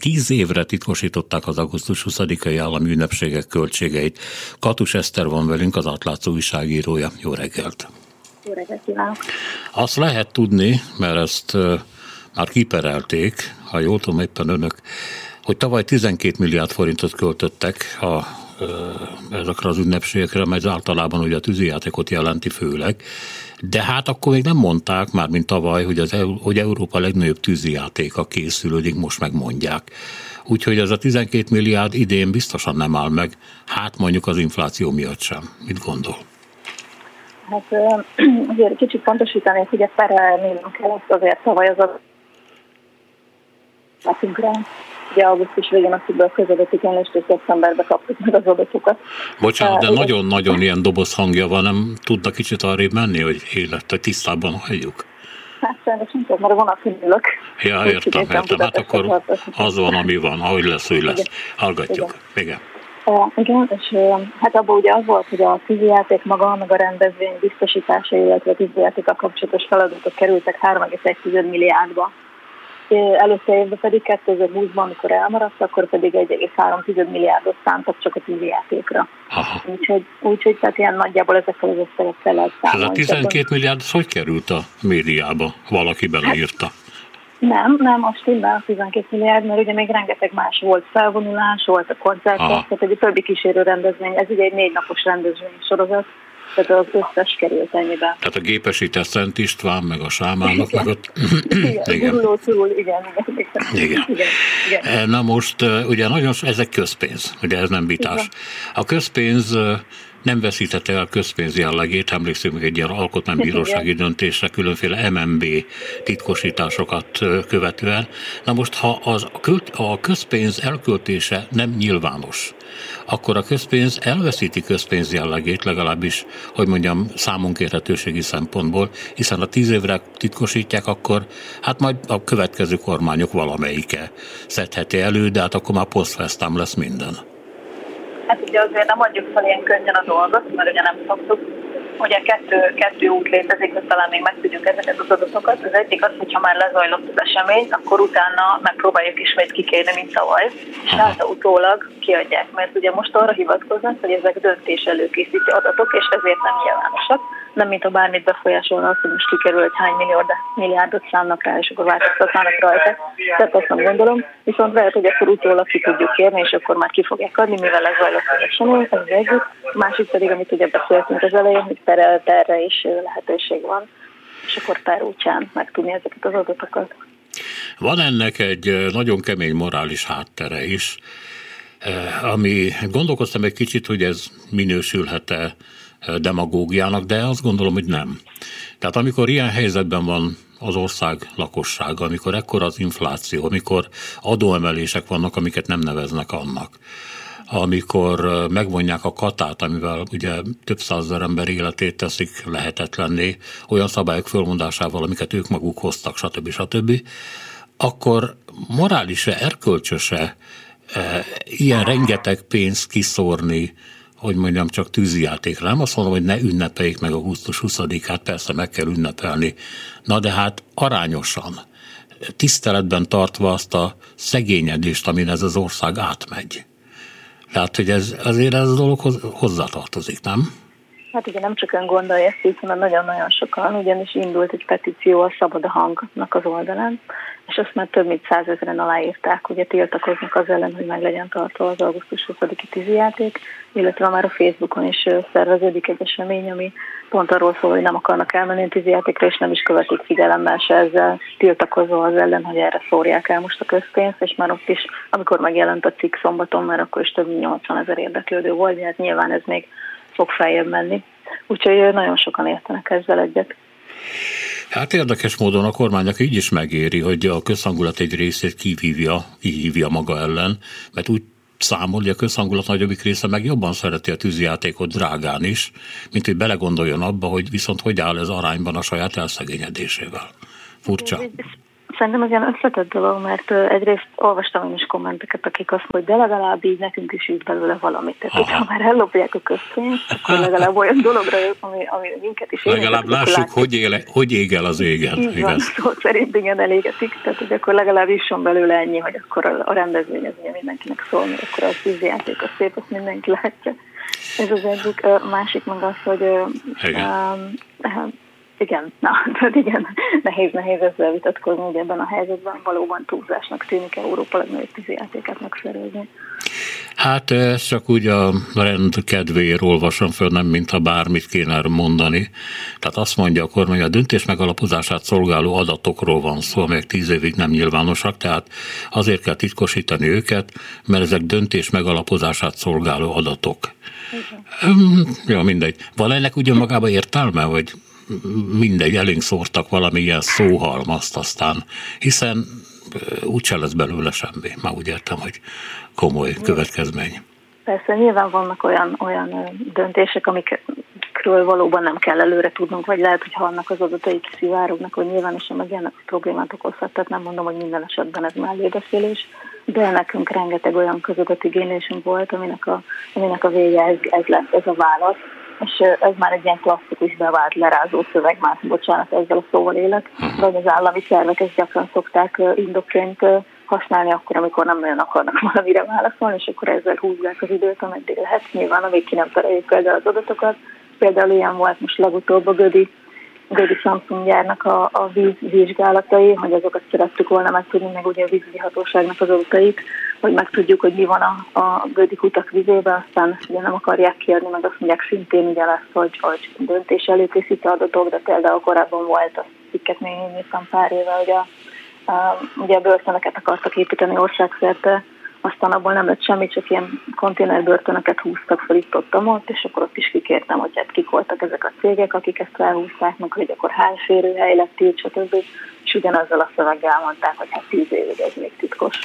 Tíz évre titkosították az augusztus 20-ai állami ünnepségek költségeit. Katus Eszter van velünk, az átlátszó újságírója. Jó reggelt! Jó reggelt kívánok! Azt lehet tudni, mert ezt már kiperelték, ha jól tudom éppen önök, hogy tavaly 12 milliárd forintot költöttek a ezekre az ünnepségekre, mert általában ugye a tűzijátékot jelenti főleg, de hát akkor még nem mondták, már mint tavaly, hogy, az, hogy Európa legnagyobb tűzijátéka készülődik, most megmondják. Úgyhogy ez a 12 milliárd idén biztosan nem áll meg, hát mondjuk az infláció miatt sem. Mit gondol? Hát azért kicsit pontosítanék, hogy a perelni kell, azért tavaly az a ugye augusztus végén a szívből közöldött igénylést, és szeptemberben kaptuk meg az adatokat. Bocsánat, de nagyon-nagyon ilyen doboz hangja van, nem tudna kicsit arrébb menni, hogy élete tisztában halljuk? Hát sajnos nem tudom, mert a vonat ülök. Ja, értem, értem. Hát akkor az van, ami van, ahogy lesz, úgy lesz. Hallgatjuk. Igen. Uh, igen, és uh, hát abban ugye az volt, hogy a tűzijáték maga, meg a rendezvény biztosítása, illetve a tűzijátékkal kapcsolatos feladatok kerültek 3,1 milliárdba előtte évben pedig 2020-ban, amikor elmaradt, akkor pedig 1,3 milliárdot szántak csak a tűzijátékra. Úgyhogy, úgyhogy tehát ilyen nagyjából ezekkel az összegekkel lehet számolni. Ez a 12 milliárd hogy került a médiába? Valaki beleírta. Hát, nem, nem, a stimmel a 12 milliárd, mert ugye még rengeteg más volt felvonulás, volt a koncert, tehát egy többi kísérő rendezvény, ez ugye egy négy napos rendezvény sorozat, tehát az összes került ennyibe. Tehát a gépesített Szent István, meg a sámánok, meg ott... igen, igen. Turul, igen, igen, igen. igen. igen. Na most ugye nagyon, ezek közpénz, ugye ez nem vitás. A közpénz nem veszítette el közpénz jellegét, emlékszünk még egy ilyen alkotmánybírósági döntésre különféle MMB titkosításokat követően. Na most, ha az, a közpénz elköltése nem nyilvános, akkor a közpénz elveszíti közpénz jellegét, legalábbis, hogy mondjam, számunkérhetőségi szempontból, hiszen a tíz évre titkosítják, akkor hát majd a következő kormányok valamelyike szedheti elő, de hát akkor már posztfesztám lesz minden. Hát ugye azért nem adjuk fel ilyen könnyen a dolgot, mert ugye nem szoktuk. Ugye kettő, kettő út létezik, hogy talán még megtudjuk ezeket az adatokat. Az egyik az, hogyha már lezajlott az esemény, akkor utána megpróbáljuk ismét kikérni, mint tavaly, és hát utólag kiadják, mert ugye most arra hivatkoznak, hogy ezek döntés előkészítő adatok, és ezért nem nyilvánosak nem mint a bármit befolyásolna azt, hogy most kikerül, hogy hány milliárd, milliárdot szánnak rá, és akkor változtatnának rajta. Tehát azt nem gondolom. Viszont lehet, hogy akkor utólag ki tudjuk kérni, és akkor már ki fogják adni, mivel ez zajlott az ez az egyik. Másik pedig, amit ugye beszéltünk az elején, hogy per, erre is lehetőség van, és akkor per útján megtudni ezeket az adatokat. Van ennek egy nagyon kemény morális háttere is, ami gondolkoztam egy kicsit, hogy ez minősülhet-e demagógiának, de azt gondolom, hogy nem. Tehát amikor ilyen helyzetben van az ország lakossága, amikor ekkor az infláció, amikor adóemelések vannak, amiket nem neveznek annak, amikor megvonják a katát, amivel ugye több százezer ember életét teszik lehetetlenné, olyan szabályok fölmondásával, amiket ők maguk hoztak, stb. stb., akkor morális-e, erkölcsöse e, ilyen rengeteg pénzt kiszórni hogy mondjam, csak tűzijátékra. Nem azt mondom, hogy ne ünnepeljék meg augusztus 20-át, persze meg kell ünnepelni. Na de hát arányosan, tiszteletben tartva azt a szegényedést, amin ez az ország átmegy. Tehát, hogy ez, azért ez a dolog hozzátartozik, nem? Hát igen, nem csak ön gondolja ezt így, hanem nagyon-nagyon sokan, ugyanis indult egy petíció a Szabad a Hangnak az oldalán, és azt már több mint százezeren aláírták, ugye tiltakoznak az ellen, hogy meg legyen tartva az augusztus 20-i tűzijáték, illetve már a Facebookon is szerveződik egy esemény, ami pont arról szól, hogy nem akarnak elmenni a tűzijátékra, és nem is követik figyelemmel se ezzel tiltakozva az ellen, hogy erre szórják el most a közpénzt, és már ott is, amikor megjelent a cikk szombaton, már akkor is több mint 80 ezer érdeklődő volt, de hát nyilván ez még fog feljebb menni. Úgyhogy nagyon sokan értenek ezzel egyet. Hát érdekes módon a kormánynak így is megéri, hogy a közhangulat egy részét kivívja, kihívja maga ellen, mert úgy számol, hogy a közhangulat nagyobbik része meg jobban szereti a tűzijátékot drágán is, mint hogy belegondoljon abba, hogy viszont hogy áll ez arányban a saját elszegényedésével. Furcsa. Szerintem ez ilyen összetett dolog, mert egyrészt olvastam én is kommenteket, akik azt hogy de legalább így nekünk is jut belőle valamit. Tehát, hogyha már ellopják a közpénzt, akkor legalább olyan dologra jött, ami, ami minket is Legalább érint, lássuk, hogy, éle, hogy ég el az égen. Így van, szó szerint igen elégetik, tehát hogy akkor legalább jusson belőle ennyi, hogy akkor a rendezvény az ugye mindenkinek szól, mert akkor a tűzjáték a szép, azt mindenki látja. Ez az egyik, a másik meg az, hogy igen. Um, igen, na, tehát igen, nehéz, nehéz ezzel vitatkozni, hogy ebben a helyzetben valóban túlzásnak tűnik Európa legnagyobb tűzijátékát megszervezni. Hát ez csak úgy a rend kedvéért olvasom föl, nem mintha bármit kéne mondani. Tehát azt mondja a kormány, a döntés megalapozását szolgáló adatokról van szó, amelyek tíz évig nem nyilvánosak, tehát azért kell titkosítani őket, mert ezek döntés megalapozását szolgáló adatok. Igen. Ja, mindegy. Van ennek ugyan magába értelme, vagy mindegy, elénk szórtak valamilyen szóhalmazt aztán, hiszen úgyse lesz belőle semmi. Már úgy értem, hogy komoly következmény. Persze, nyilván vannak olyan, olyan döntések, amikről valóban nem kell előre tudnunk, vagy lehet, hogy ha annak az adatai kiszivárognak, hogy nyilvánosan meg ilyenek problémát okozhat, tehát nem mondom, hogy minden esetben ez mellébeszélés, de nekünk rengeteg olyan közodatigénylésünk volt, aminek a, aminek a vége ez, ez lett, ez a válasz, és ez már egy ilyen klasszikus bevált lerázó szöveg, már bocsánat, ezzel a szóval élek, de az állami szervek ezt gyakran szokták indokként használni akkor, amikor nem nagyon akarnak valamire válaszolni, és akkor ezzel húzzák az időt, ameddig lehet. Nyilván, amíg ki nem tereljük például az adatokat. Például ilyen volt most legutóbb a Gödi Gödi Samsung gyárnak a, a víz vizsgálatai, hogy azokat szerettük volna megtudni, meg ugye a vízügyi hatóságnak az adatait, hogy megtudjuk, hogy mi van a, a Gödi kutak vizében, aztán ugye nem akarják kiadni, meg azt mondják szintén ugye lesz, hogy, hogy döntés előkészítő adatok, de például korábban volt, a cikket még néztem pár éve, hogy a, a, ugye a börtönöket akartak építeni országszerte, aztán abból nem lett semmi, csak ilyen konténerbörtönöket húztak fel itt ott, ott, és akkor ott is kikértem, hogy hát kik voltak ezek a cégek, akik ezt felhúzták, meg hogy akkor hány férőhely lett így, stb. És ugyanazzal a szöveggel mondták, hogy hát tíz évig ez még titkos.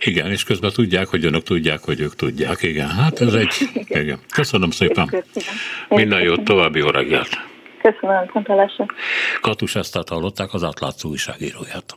Igen, és közben tudják, hogy önök tudják, hogy ők tudják. Igen, hát ez egy... Igen. Köszönöm szépen. Minden jót, további jó reggelt. Köszönöm, Katus Esztát hallották, az átlátszó újságíróját.